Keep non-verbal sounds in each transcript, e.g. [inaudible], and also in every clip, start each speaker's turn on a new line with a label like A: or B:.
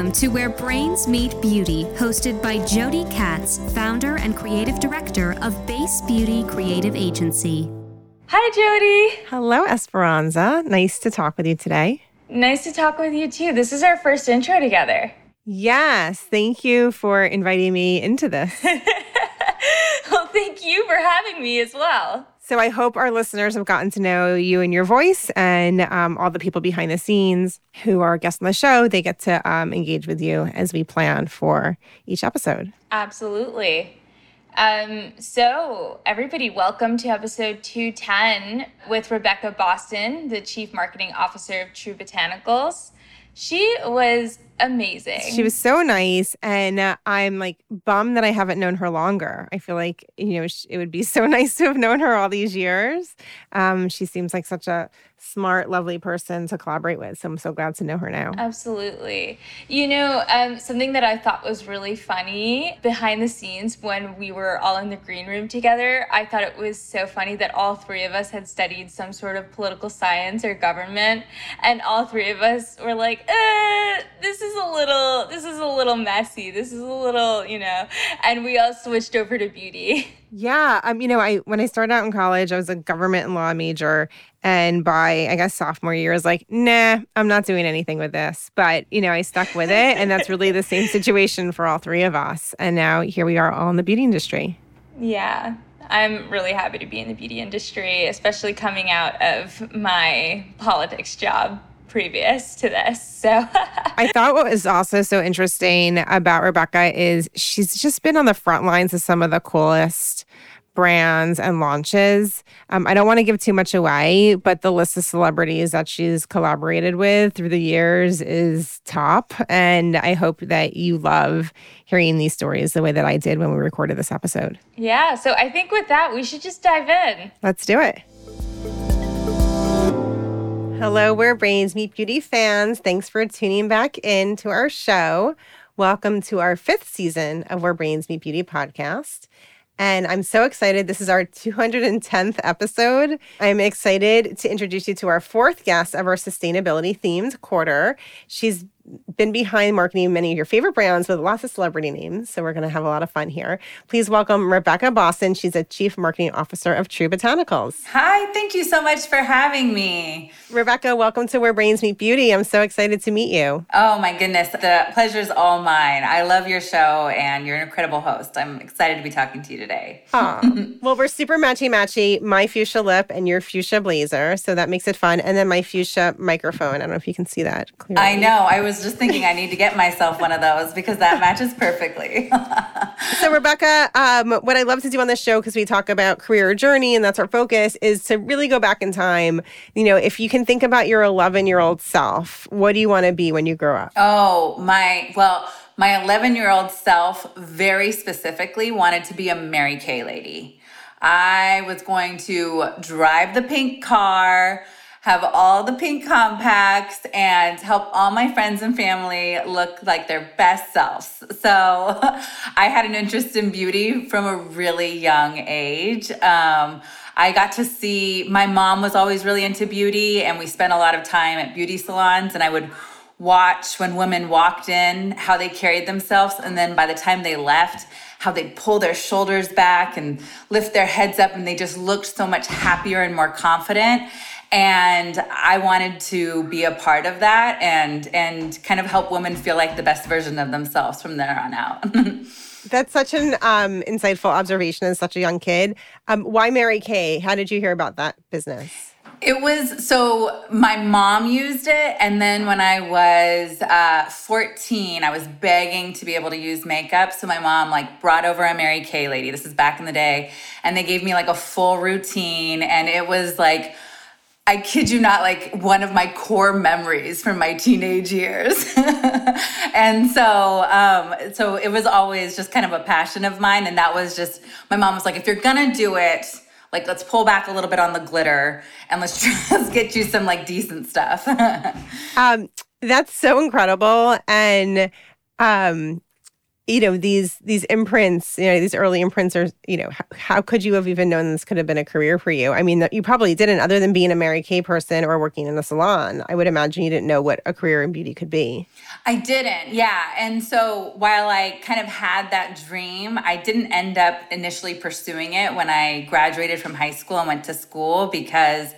A: Welcome to Where Brains Meet Beauty, hosted by Jodi Katz, founder and creative director of Base Beauty Creative Agency.
B: Hi, Jodi.
C: Hello, Esperanza. Nice to talk with you today.
B: Nice to talk with you too. This is our first intro together.
C: Yes, thank you for inviting me into this. [laughs]
B: well, thank you for having me as well.
C: So I hope our listeners have gotten to know you and your voice and um, all the people behind the scenes who are guests on the show. They get to um, engage with you as we plan for each episode.
B: Absolutely. Um, so, everybody, welcome to episode 210 with Rebecca Boston, the Chief Marketing Officer of True Botanicals. She was amazing.
C: She was so nice. And uh, I'm like bummed that I haven't known her longer. I feel like, you know, it would be [laughs] so nice to have known her all these years. Um, she seems like such a smart, lovely person to collaborate with. So I'm so glad to know her now.
B: Absolutely. You know, um, something that I thought was really funny behind the scenes when we were all in the green room together, I thought it was so funny that all three of us had studied some sort of political science or government. And all three of us were like, eh, this is is a little this is a little messy. This is a little, you know. And we all switched over to beauty. [laughs]
C: Yeah, um, you know, I when I started out in college, I was a government and law major, and by I guess sophomore year, I was like, nah, I'm not doing anything with this. But you know, I stuck with it, and that's really the same situation for all three of us. And now here we are, all in the beauty industry.
B: Yeah, I'm really happy to be in the beauty industry, especially coming out of my politics job previous to this. So [laughs]
C: I thought what was also so interesting about Rebecca is she's just been on the front lines of some of the coolest brands and launches. Um, I don't want to give too much away, but the list of celebrities that she's collaborated with through the years is top. And I hope that you love hearing these stories the way that I did when we recorded this episode.
B: Yeah. So I think with that, we should just dive in.
C: Let's do it. Hello, Where Brains Meet Beauty fans. Thanks for tuning back in to our show. Welcome to our fifth season of Where Brains Meet Beauty podcast. And I'm so excited. This is our 210th episode. I'm excited to introduce you to our fourth guest of our sustainability themed quarter. She's been behind marketing many of your favorite brands with lots of celebrity names. So we're going to have a lot of fun here. Please welcome Rebecca Boston. She's a chief marketing officer of True Botanicals.
D: Hi, thank you so much for having me.
C: Rebecca, welcome to Where Brains Meet Beauty. I'm so excited to meet you.
D: Oh my goodness, the pleasure is all mine. I love your show and you're an incredible host. I'm excited to be talking to you today. [laughs]
C: well, we're super matchy matchy. My fuchsia lip and your fuchsia blazer, so that makes it fun. And then my fuchsia microphone. I don't know if you can see that
D: clearly. I know. I was just thinking I need to get myself one of those because that matches perfectly. [laughs]
C: so, Rebecca, um, what I love to do on this show, because we talk about career journey and that's our focus, is to really go back in time. You know, if you can think about your 11 year old self, what do you want to be when you grow up?
D: Oh, my, well, my 11 year old self very specifically wanted to be a Mary Kay lady. I was going to drive the pink car have all the pink compacts, and help all my friends and family look like their best selves. So [laughs] I had an interest in beauty from a really young age. Um, I got to see my mom was always really into beauty, and we spent a lot of time at beauty salons, and I would watch when women walked in how they carried themselves, and then by the time they left, how they'd pull their shoulders back and lift their heads up, and they just looked so much happier and more confident and i wanted to be a part of that and and kind of help women feel like the best version of themselves from there on out. [laughs]
C: That's such an um, insightful observation as such a young kid. Um, why mary kay? How did you hear about that business?
D: It was so my mom used it, and then when I was uh, 14, I was begging to be able to use makeup. So my mom like brought over a Mary Kay lady. This is back in the day, and they gave me like a full routine, and it was like I kid you not, like one of my core memories from my teenage years. [laughs] and so, um, so it was always just kind of a passion of mine. And that was just, my mom was like, if you're gonna do it, like let's pull back a little bit on the glitter and let's [laughs] just get you some like decent stuff. [laughs]
C: um, that's so incredible. And, um, you know these these imprints you know these early imprints are you know how, how, could you have even known this could have been a career for you? I mean you probably didn't other than being a mary kay person or working in a salon. I would imagine you didn't know what a career in beauty could be.
D: I didn't yeah. And so while i kind of had that dream i didn't end up initially pursuing it when i graduated from high school and went to school because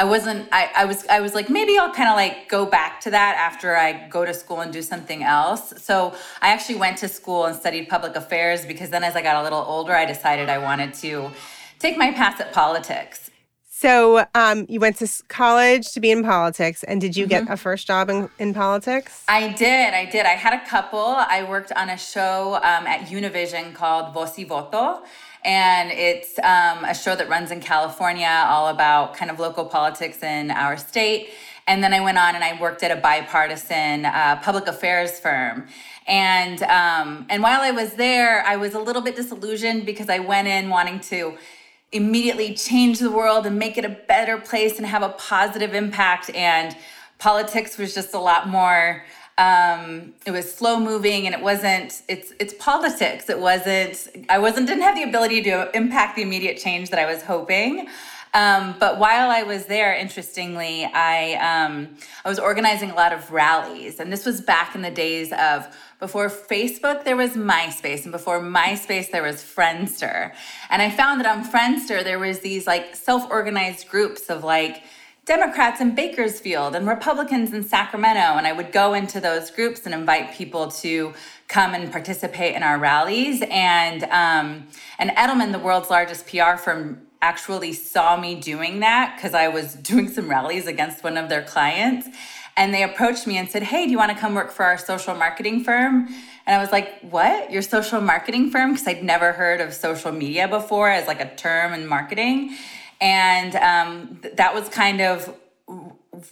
D: I wasn't I, I was I was like maybe I'll kind of like go back to that after I go to school and do something else. So I actually went to school and studied public affairs because then as I got a little older I decided I wanted to take my pass at politics.
C: So um, you went to college to be in politics, and did you get mm-hmm. a first job in, in politics?
D: I did. I did. I had a couple. I worked on a show um, at Univision called Voz y Voto and it's um, a show that runs in California, all about kind of local politics in our state. And then I went on and I worked at a bipartisan uh, public affairs firm. And um, and while I was there, I was a little bit disillusioned because I went in wanting to immediately change the world and make it a better place and have a positive impact. And politics was just a lot more um, it was slow moving and it wasn't it's it's politics. It wasn't i wasn't didn't have the ability to impact the immediate change that i was hoping. Um, but while i was there interestingly i um, i was organizing a lot of rallies. And this was back in the days of before facebook there was myspace and before myspace there was friendster. And i found that on friendster there was these like self-organized groups of like Democrats in Bakersfield and Republicans in Sacramento. And I would go into those groups and invite people to come and participate in our rallies. And um, and Edelman, the world's largest PR firm, actually saw me doing that because I was [laughs] doing some rallies against one of their clients. And they approached me and said, Hey, do you want to come work for our social marketing firm? And I was like, What? Your social marketing firm? Because I'd never heard of social media before as like a term in marketing. And um, th- that was kind of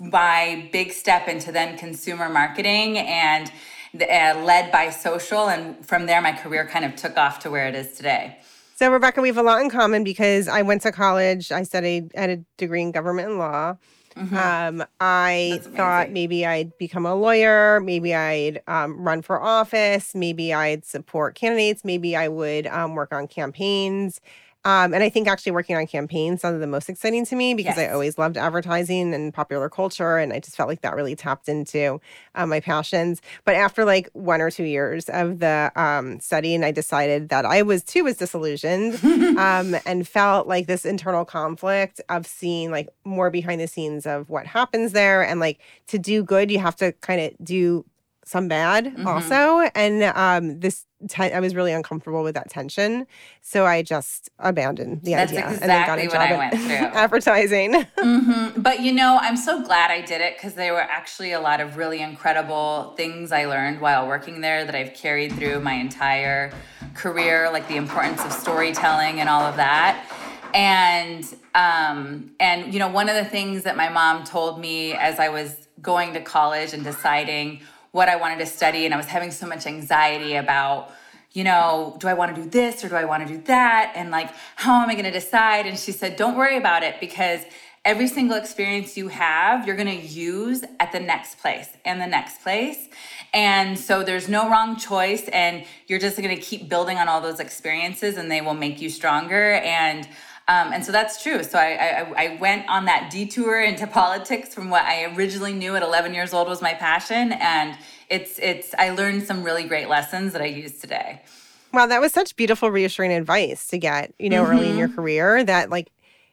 D: my big step into then consumer marketing and uh, led by social. And from there, my career kind of took off to where it is today.
C: So, Rebecca, we have a lot in common because I went to college. I studied at a degree in government and law. Mm-hmm. Um, I thought maybe I'd become a lawyer, maybe I'd um, run for office, maybe I'd support candidates, maybe I would um, work on campaigns. Um, and I think actually working on campaigns sounded the most exciting to me because yes. I always loved advertising and popular culture. And I just felt like that really tapped into um, my passions. But after like one or two years of the um, studying, I decided that I was too was disillusioned [laughs] um, and felt like this internal conflict of seeing like more behind the scenes of what happens there. And like to do good, you have to kind of do some bad mm-hmm. also. And um, this, te- I was really uncomfortable with that tension. So I just abandoned the
D: That's
C: idea
D: exactly and then got a job I through. [laughs]
C: advertising.
D: mm-hmm. But you know, I'm so glad I did it because there were actually a lot of really incredible things I learned while working there that I've carried through my entire career, like the importance of storytelling and all of that and um and you know one of the things that my mom told me as i was going to college and deciding what I wanted to study. And I was having so much anxiety about, you know, do I want to do this or do I want to do that? And like, how am I going to decide? And she said, don't worry about it because every single experience you have, you're going to use at the next place and the next place. And so there's no wrong choice. And you're just going to keep building on all those experiences and they will make you stronger. And um, and so that's true. So I, I, I went on that detour into politics from what I originally knew at 11 years old was my passion, and it's it's I learned some really great lessons that I use today.
C: Wow, that was such beautiful, reassuring advice to get, you know, mm-hmm. early in your mm-hmm. career. That like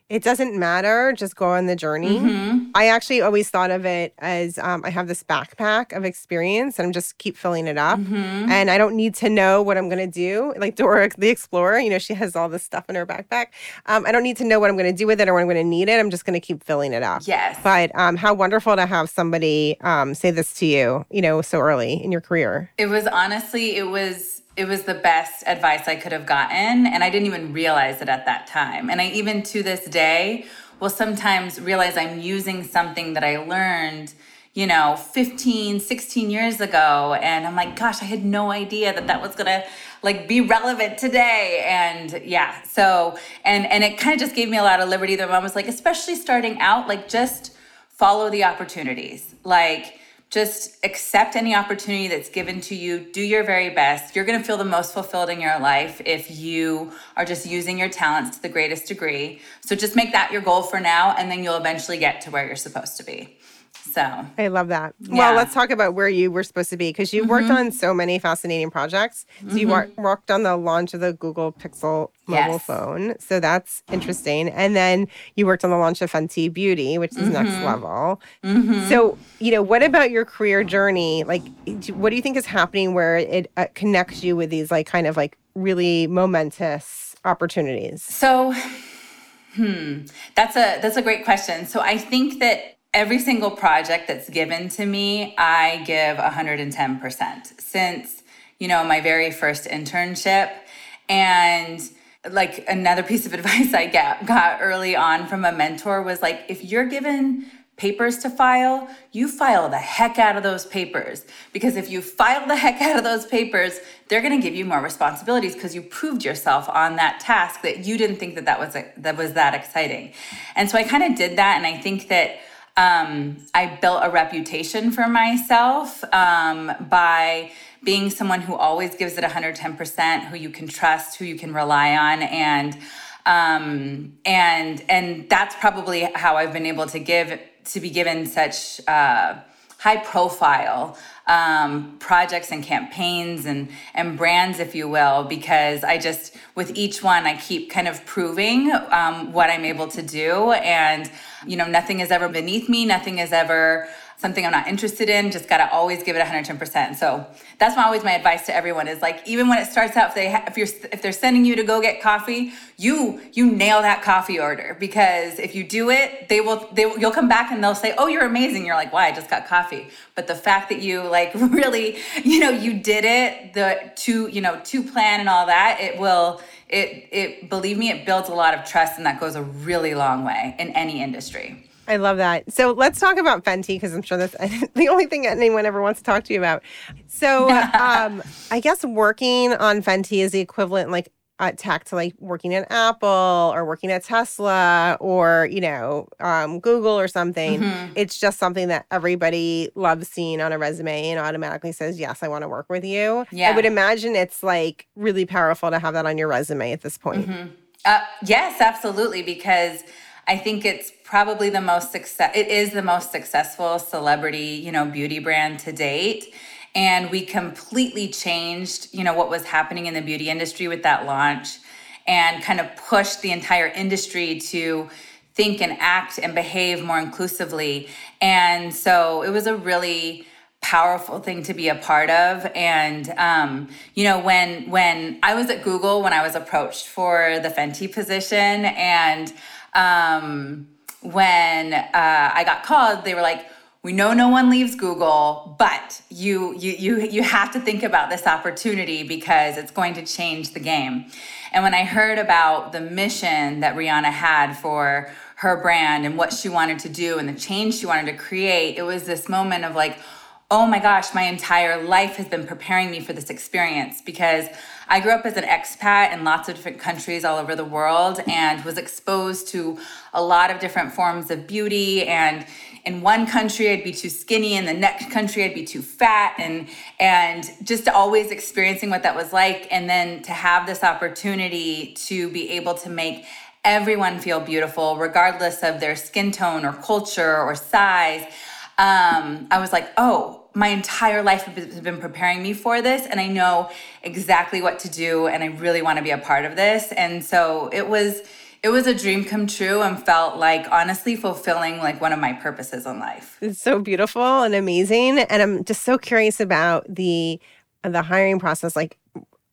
C: it doesn't matter just go on the journey. Mm-hmm. i actually always thought of it as um, i have this backpack of experience and i'm just keep filling it up. Mm-hmm. and i don't need to know what i'm going to do like [laughs] dora the explorer you know she has all this stuff in her backpack. Um, i don't need to know what i'm going to do with it or when i'm going to need it. I'm just going to keep filling it up.
D: Yes.
C: But um, how wonderful to have somebody um, say this to you you know so early in your career.
D: It was honestly it was it was the best advice I could have gotten. And I didn't even realize it at that time. And I even to this day will sometimes realize I'm using something that I learned, you know, 15, 16 years ago. And I'm like, gosh, I had no idea that that was going to like be relevant today. And yeah, so, and, and it kind of just gave me a lot of liberty. The mom was like, especially starting out, like just follow the opportunities. Like, just accept any opportunity that's given to you. Do your very best. You're going to feel the most fulfilled in your life if you are just using your talents to the greatest degree. So just make that your goal for now, and then you'll eventually get to where you're supposed to be. So
C: I love that. Yeah. Well, let's talk about where you were supposed to be because you mm-hmm. worked on so many fascinating projects. So mm-hmm. you wor- worked on the launch of the Google Pixel mobile yes. phone. So that's interesting. And then you worked on the launch of Fenty Beauty, which is mm-hmm. next level. Mm-hmm. So, you know, what about your career journey? Like, what do you think is happening where it uh, connects you with these, like, kind of like really momentous opportunities?
D: So, hmm, that's a that's a great question. So I think that every single project that's given to me, I give 110% since, you know, my very first internship. And like another piece of [laughs] advice I get, got early on from a mentor was like, if you're given papers to file, you file the heck out of those papers. Because if you file the heck out of those papers, they're going to give you more responsibilities because you proved yourself on that task that you didn't think that that was that was that exciting. And so I kind of did that, and I think that um, I built a reputation for myself um, by being someone who always gives it 110%, who you can trust, who you can rely on, and um, and and that's probably how I've been able to give to be given such uh, high profile um, projects and campaigns and and brands, if you will, because I just with each one I keep kind of proving um, what I'm able to do, and you know nothing is ever beneath me, nothing is ever something I'm not interested in, just gotta always give it 110%. So that's my, always my advice to everyone is like, even when it starts out, if they if you're if they're sending you to go get coffee, you you nail that coffee order because if you do it, they will they you'll come back and they'll say, oh, you're amazing. You're like, why? I just got coffee. But the fact that you like [laughs] really, you know, you did it the to you know to plan and all that, it will it it believe me, it builds a lot of trust and that goes a really long way in any industry.
C: I love that. So let's talk about Fenty because I'm sure that's [laughs] the only thing anyone ever wants to talk to you about. So [laughs] um, I guess working on Fenty is the equivalent, like at tech, to like working at Apple or working at Tesla or you know um, Google or something. Mm-hmm. It's just something that everybody loves seeing on a resume and automatically says, "Yes, I want to work with you." Yeah. I would imagine it's like really powerful to have that on your resume at this point.
D: Mm-hmm. Uh, yes, absolutely, because I think it's probably the most success it is the most successful celebrity, you know, beauty brand to date. And we completely changed, you know, what was happening in the beauty industry with that launch and kind of pushed the entire industry to think and act and behave more inclusively. And so it was a really powerful thing to be a part of and um, you know when when i was at google when i was approached for the fenty position and um, when uh, I got called, they were like, we know no one leaves Google, but you you you you have to think about this opportunity because it's going to change the game. And when I heard about the mission that Rihanna had for her brand and what she wanted to do and the change she wanted to create, it was this moment of like, oh my gosh, my entire life has been preparing me for this experience because I grew up as an expat in lots of different countries all over the world and was exposed to a lot of different forms of beauty. And in one country I'd be too skinny. In the next country I'd be too fat and and just always experiencing what that was like. And then to have this opportunity to be able to make everyone feel beautiful regardless of their skin tone or culture or size um, I was like, oh, my entire life has been preparing me for this, and I know exactly what to do, and I really want to be a part of this. And so it was it was a dream come true and felt like honestly fulfilling like one of my purposes in life.
C: It's so beautiful and amazing. And I'm just so curious about the the hiring process. Like,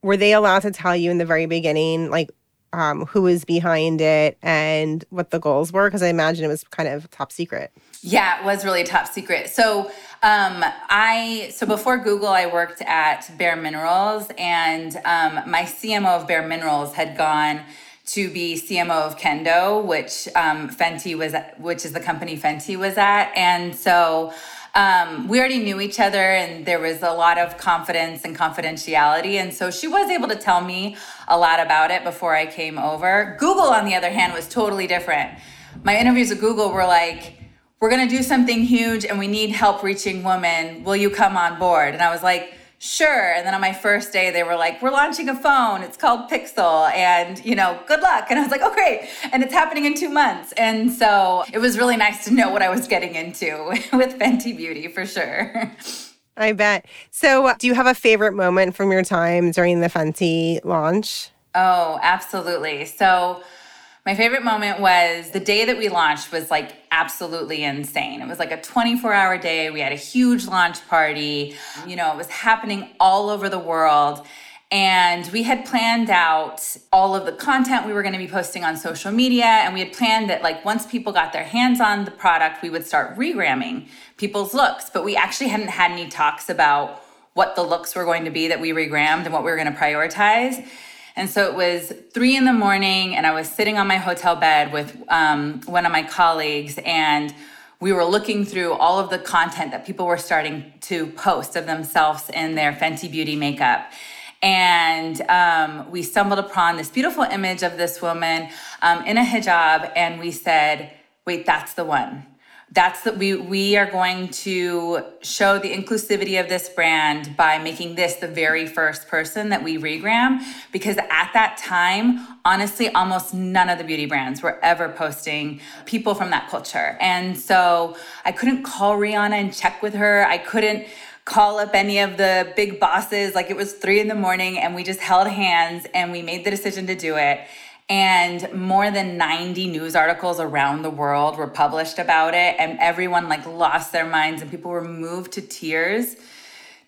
C: were they allowed to tell you in the very beginning, like um, who was behind it and what the goals were? Because I imagine it was kind of top secret.
D: Yeah, it was really top secret. So um, I so before Google, I worked at Bare Minerals, and um, my CMO of Bare Minerals had gone to be CMO of Kendo, which um, Fenty was, at, which is the company Fenty was at, and so. Um, we already knew each other and there was a lot of confidence and confidentiality. And so she was able to tell me a lot about it before I came over. Google, on the other hand, was totally different. My interviews with Google were like, we're going to do something huge and we need help reaching women. Will you come on board? And I was like, sure. And then on my first day, they were like, we're launching a phone. It's called Pixel. And, you know, good luck. And I was like, oh, great. And it's happening in two months. And so it was really nice to know what I was getting into [laughs] with Fenty Beauty for sure. [laughs]
C: I bet. So, uh, do you have a favorite moment from your time during the Fenty launch?
D: Oh, absolutely. So, my favorite moment was the day that we launched was like absolutely insane. It was like a 24 hour day. We had a huge launch party. You know, it was happening all over the world. And we had planned out all of the content we were going to be posting on social media. And we had planned that, like, once people got their hands on the product, we would start regramming people's looks. But we actually hadn't had any talks about what the looks were going to be that we regrammed and what we were going to prioritize. And so it was three in the morning, and I was sitting on my hotel bed with um, one of my colleagues, and we were looking through all of the content that people were starting to post of themselves in their Fenty Beauty makeup. And um, we stumbled upon this beautiful image of this woman um, in a hijab, and we said, wait, that's the one. That's that we we are going to show the inclusivity of this brand by making this the very first person that we regram because at that time honestly almost none of the beauty brands were ever posting people from that culture. And so i couldn't call rihanna and check with her. I couldn't call up any of the big bosses like it was three in the morning and we just held hands and we made the decision to do it. And more than 90 news articles around the world were published about it and everyone like lost their minds and people were moved to tears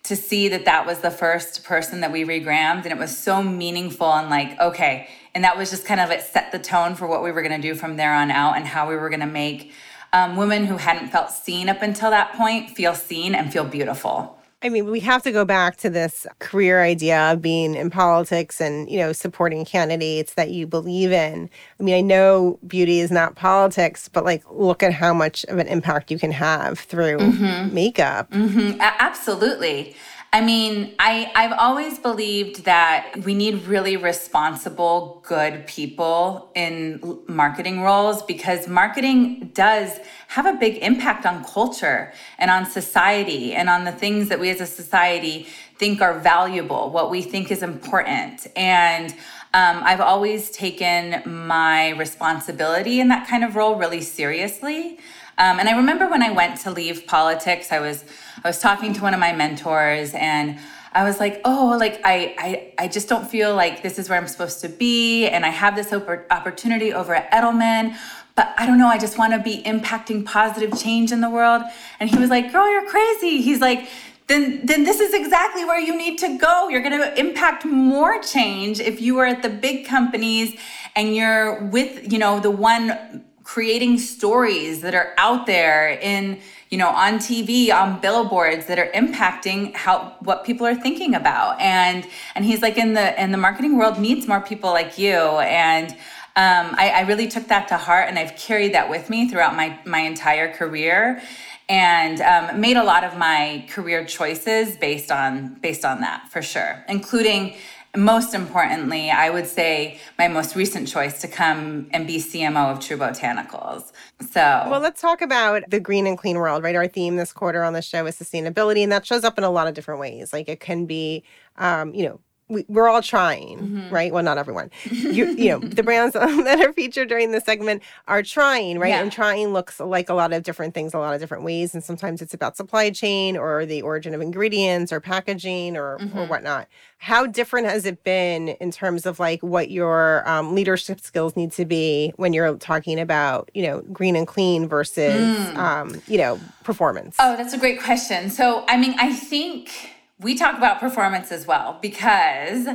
D: to see that that was the first person that we regrammed. And it was so meaningful and like okay. And that was just kind of it set the tone for what we were going to do from there on out and how we were going to make um, women who hadn't felt seen up until that point feel seen and feel beautiful
C: I mean, we have to go back to this career idea of being in politics and, you know, supporting candidates that you believe in. I mean, I know beauty is not politics, but like, look at how much of an impact you can have through mm-hmm. makeup.
D: Mm-hmm. A- absolutely. I mean, I, I've always believed that we need really responsible, good people in marketing roles because marketing does have a big impact on culture and on society and on the things that we as a society think are valuable, what we think is important. And um, I've always taken my responsibility in that kind of role really seriously. Um, and I remember when I went to leave politics, I was I was talking to one of my mentors and I was like, oh, like I, I, I just don't feel like this is where I'm supposed to be, and I have this opportunity over at Edelman, but I don't know. I just want to be impacting positive change in the world. And he was like, girl, you're crazy. He's like, then then this is exactly where you need to go. You're going to impact more change if you are at the big companies and you're with, you know, the one creating stories that are out there in you know on tv on billboards that are impacting how what people are thinking about. And and he's like in the in the marketing world needs more people like you. And um, I, I really took that to heart and i've carried that with me throughout my my entire career. And um, made a lot of my career choices based on based on that for sure including most importantly, I would say my most recent choice to come and be CMO of True Botanicals. So,
C: well, let's talk about the green and clean world, right? Our theme this quarter on the show is sustainability, and that shows up in a lot of different ways. Like it can be, um, you know, we, are all trying, mm-hmm. right? Well, not everyone. You, [laughs] you know, the brands [laughs] that are featured during the segment are trying, right? Yeah. And trying looks like a lot of different things, a lot of different ways. And sometimes it's about supply chain or the origin of ingredients or packaging or, mm-hmm. or whatnot. How different has it been in terms of like what your um, leadership skills need to be when you're talking about, you know, green and clean versus, mm. um, you know, performance?
D: Oh, that's a great question. So, I mean, I think we talk about performance as well because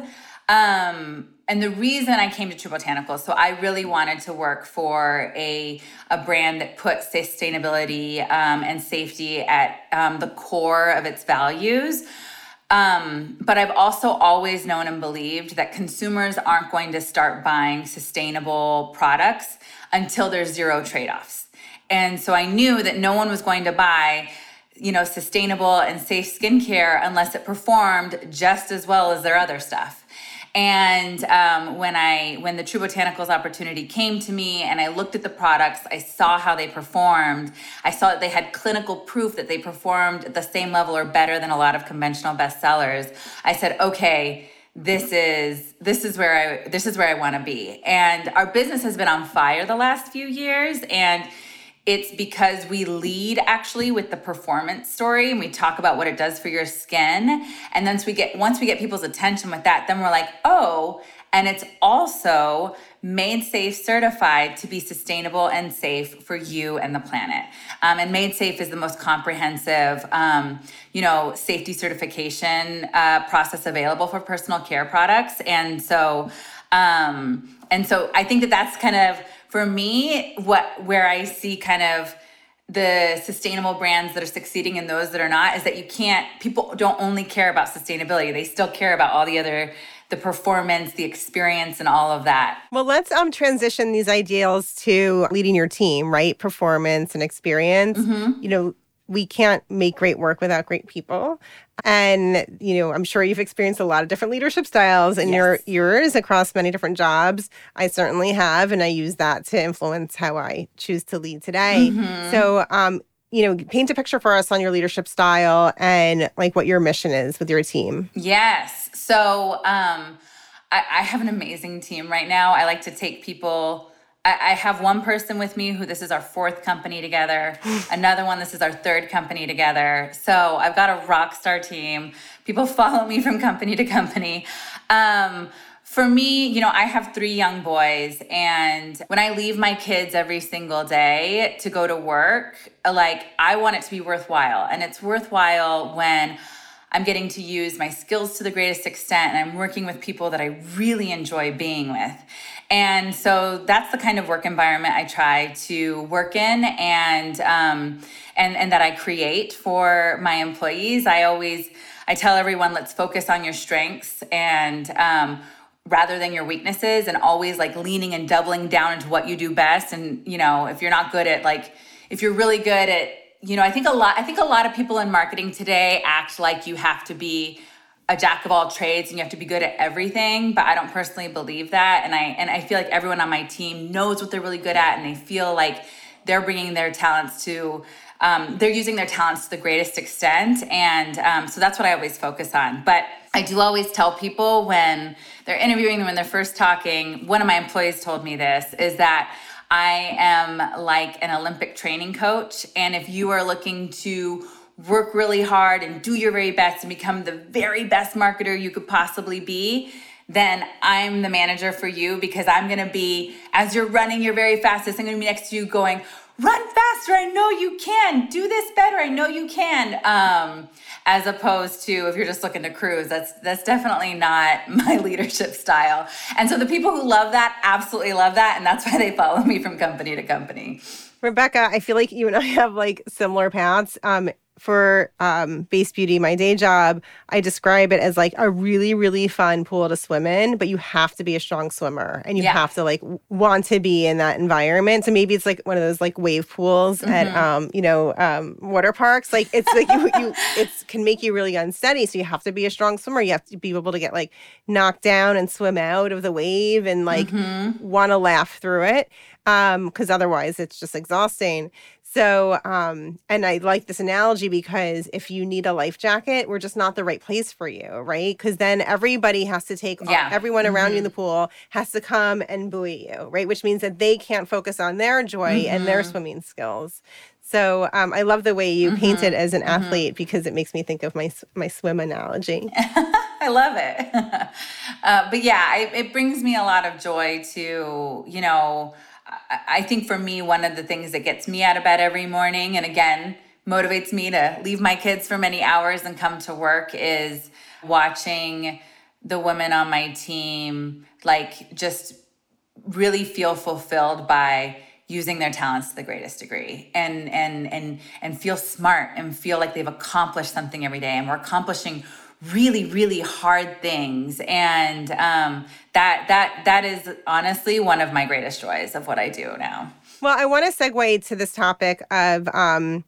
D: um and the reason I came to True Botanicals, so I really wanted to work for a, a brand that put sustainability um, and safety at um, the core of its values. Um, but I've also always known and believed that consumers aren't going to start buying sustainable products until there's zero trade offs. And so I knew that no one was going to buy you know, sustainable and safe skincare unless it performed just as well as their other stuff. And um, when I when the True Botanicals opportunity came to me, and I looked at the products, I saw how they performed. I saw that they had clinical proof that they performed at the same level or better than a lot of conventional bestsellers. I said, okay this is this is where I this is where I want to be. And our business has been on fire the last few years and it's because we lead actually with the performance story and we talk about what it does for your skin. And then we get once we get people's attention with that then we're like oh and it's also made safe certified to be sustainable and safe for you and the planet. Um, and made safe is the most comprehensive um, you know safety certification uh, process available for personal care products. And so um, and so i think that that's kind of for me, what where I see kind of the sustainable brands that are succeeding and those that are not is that you can't people don't only care about sustainability. They still care about all the other the performance the experience and all of that.
C: Well let's um transition these ideals to leading your team right? Performance and experience. Mm-hmm. you know we can't make great work without great people. And you know, I'm sure you've experienced a lot of different leadership styles in yes. your yours across many different jobs. I certainly have, and I use that to influence how I choose to lead today. Mm-hmm. So, um, you know, paint a picture for us on your leadership style and like what your mission is with your team.
D: Yes. So, um, I, I have an amazing team right now. I like to take people I, have one person with me who this is our fourth company together. [sighs] Another one, this is our third company together. So I've got a rock star team. People [laughs] follow me from company to company. Um, for me, you know, I have three young boys, and when I leave my kids every single day to go to work, like I want it to be worthwhile. And it's worthwhile when I'm getting to use my skills to the greatest extent and I'm working with people that I really enjoy being with. And so that's the kind of work environment I try to work in and um, and and that I create for my employees. I always I tell everyone let's focus on your strengths and um, rather than your weaknesses and always like leaning and doubling down into what you do best and you know if you're not good at like if you're really good at you know, I think a lot I think a lot of people in marketing today act like you have to be a jack of all trades and you have to be good at everything, but I don't personally believe that. And I and I feel like everyone on my team knows what they're really good at and they feel like they're bringing their talents to um, they're using their talents to the greatest extent. And um, so that's what i always focus on. But i do always tell people when they're interviewing them when they're first talking one of my employees told me this is that I am like an Olympic training coach. And if you are looking to work really hard and do your very best and become the very best marketer you could possibly be, then I'm the manager for you because I'm gonna be, as you're running your very fastest, I'm gonna be next to you going, run faster. I know you can. Do this better. I know you can. Um, as opposed to if you're just looking to cruise, that's that's definitely not [laughs] my leadership style. And so the people who love that absolutely love that, and that's why they follow me from company to company.
C: Rebecca, I feel like you and I have like similar paths. Um, for um, Base Beauty, my day job, I describe it as like a really, really fun pool to swim in, but you have to be a strong swimmer and you yeah. have to like want to be in that environment. So maybe it's like one of those like wave pools mm-hmm. at, um, you know, um, water parks. Like it's like you, you, it can make you really unsteady. So you have to be a strong swimmer. You have to be able to get like knocked down and swim out of the wave and like mm-hmm. want to laugh through it um because otherwise it's just exhausting so, um, and I like this analogy because if you need a life jacket, we're just not the right place for you, right? Because then everybody has to take, yeah. everyone around mm-hmm. you in the mm-hmm. pool has to come and buoy you, right? Which means that they can't focus on their joy mm-hmm. and their mm-hmm. swimming skills. So um, I love the way you mm-hmm. paint it as an mm-hmm. athlete because it makes me think of my my swim analogy. [laughs]
D: I love it. [laughs] uh, but yeah, I, it brings me a lot of joy to you know I think for me, one of the things that gets me out of bed every morning, and again, motivates me to leave my kids for many hours and come to work is watching the women on my team like just really feel fulfilled by using their talents to the greatest degree and and and and feel smart and feel like they've accomplished something every day and we're accomplishing really really hard things. And um, that that that is honestly one of my greatest joys of what i do now.
C: Well i want to segue to this topic of um,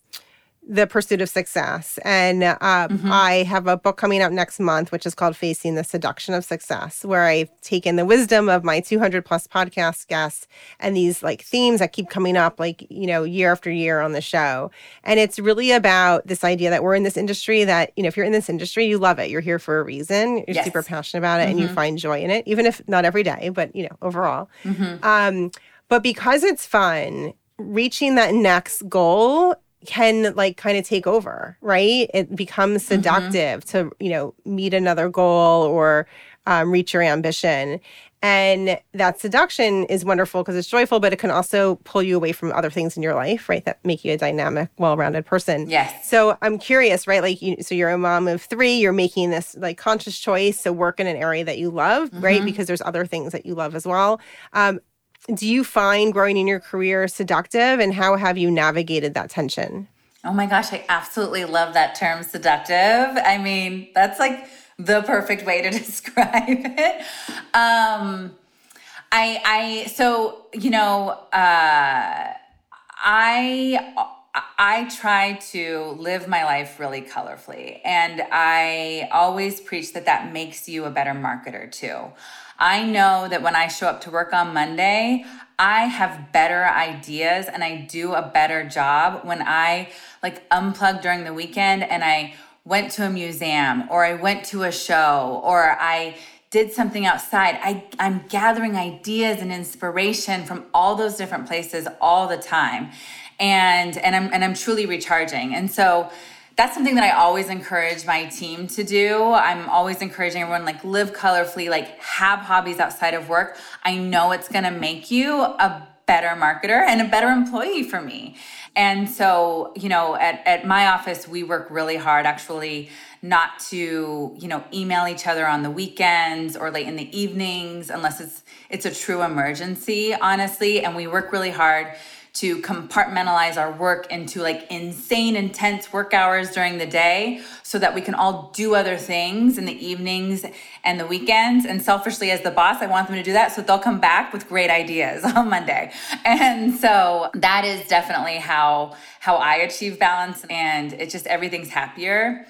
C: the pursuit of success. And uh, mm-hmm. I have a book coming out next month, which is called Facing the Seduction of Success, where I've taken the wisdom of my 200 plus podcast guests and these like themes that keep coming up, like, you know, year after year on the show. And it's really about this idea that we're in this industry that, you know, if you're in this industry, you love it. You're here for a reason. You're yes. super passionate about it mm-hmm. and you mm-hmm. find joy in it, even if not every day, but, you know, overall. Mm-hmm. Um, but because it's fun, reaching that next goal can like kind of take over, right? It becomes mm-hmm. seductive mm-hmm. to, you know, meet another goal or um, reach your ambition. And that seduction is wonderful because it's joyful, but it can also pull you away from other things in your life, right? That make you a dynamic, well-rounded person.
D: Yes.
C: So I'm curious, right? Like, you, so you're a mom of three. You're making this like conscious choice to work in an area that you love, mm-hmm. right? Because there's other things that you love as well. Um, do you find growing in your career seductive and how have you navigated that tension?
D: Oh my gosh, I absolutely love that term seductive. I mean, that's like the perfect way to [laughs] describe it. Um I I so, you know, uh I I try to live my life really colorfully and I always preach that that makes you a better marketer too. I know that when I show up to work on Monday, I have better ideas and I do a better job when I like unplug during the weekend and I went to a museum or I went to a show or I did something outside. I, I'm gathering ideas and inspiration from all those different places all the time. And and I'm and I'm truly recharging. And so that's something that I always encourage my team to do. I'm always encouraging everyone like live colorfully, like have hobbies outside of work. I know it's going to make you a better marketer and a better employee for me. And so, you know, at, at my office, we work really hard actually not to, you know, email each other on the weekends or late in the evenings unless it's it's a true emergency, honestly. And we work really hard to compartmentalize our work into like insane intense work hours during the day so that we can all do other things in the evenings and the weekends. And selfishly as the boss i want them to do that so they'll come back with great ideas [laughs] on monday. And so that is definitely how how i achieve balance and it's just everything's happier.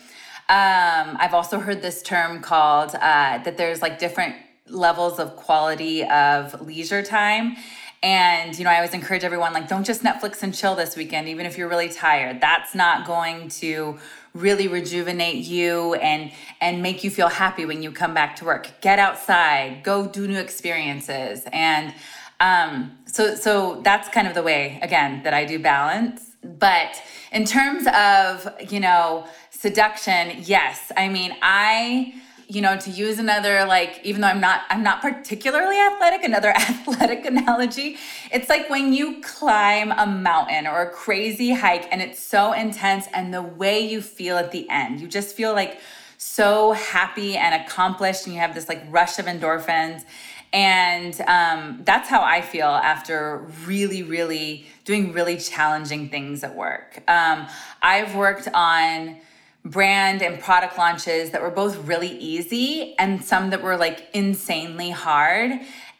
D: Um, i've also heard this term called uh, that there's like different levels of quality of leisure time and, you know, I always encourage everyone like, don't just Netflix and chill this weekend, even if you're really tired. That's not going to really rejuvenate you and and make you feel happy when you come back to work. Get outside, go do new experiences. And um, so so that's kind of the way again that I do balance. But in terms of, you know, seduction, yes. I mean, I you know to use another like even though i'm not i'm not particularly athletic another [laughs] athletic analogy it's like when you climb a mountain or a crazy hike and it's so intense and the way you feel at the end you just feel like so happy and accomplished and you have this like rush of endorphins. And um, that's how i feel after really really doing really challenging things at work. Um, i've worked on brand and product launches that were both really easy and some that were like insanely hard.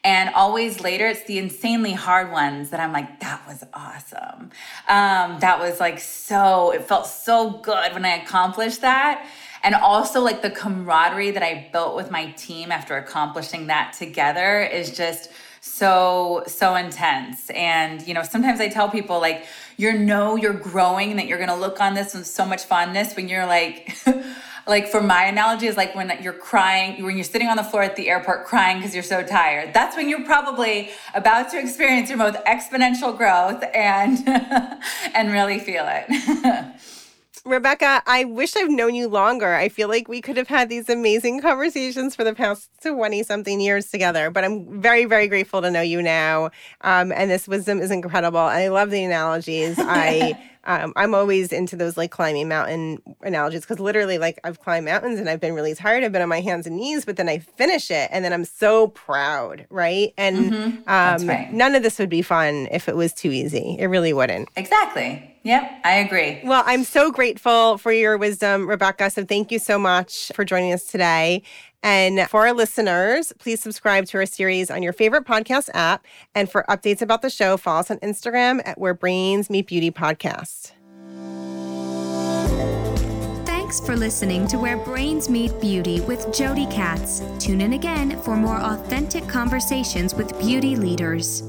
D: And always later, it's the insanely hard ones that I'm like, that was awesome. Um, that was like so, it felt so good when I accomplished that. And also, like the camaraderie that I built with my team after accomplishing that together is just so, so intense. And, you know, sometimes I tell people, like, you know you're growing that you're going to look on this with so much fondness when you're like [laughs] like for my analogy is like when you're crying when you're sitting on the floor at the airport crying because you're so tired that's when you're probably about to experience your most exponential growth and [laughs] and really feel it [laughs]
C: Rebecca, I wish I've known you longer. I feel like we could have had these amazing conversations for the past 20 something years together, but I'm very, very grateful to know you now. Um, and this wisdom is incredible. I love the analogies. [laughs] I um, I'm always into those like climbing mountain analogies because literally, like, I've climbed mountains and I've been really tired. I've been on my hands and knees, but then I finish it and then I'm so proud, right? And mm-hmm. um, right. none of this would be fun if it was too easy. It really wouldn't.
D: Exactly. Yep, I agree.
C: Well, I'm so grateful for your wisdom, Rebecca. So thank you so much for joining us today. And for our listeners, please subscribe to our series on your favorite podcast app. And for updates about the show, follow us on Instagram at Where Brains Meet Beauty Podcast.
A: Thanks for listening to Where Brains Meet Beauty with Jodi Katz. Tune in again for more authentic conversations with beauty leaders.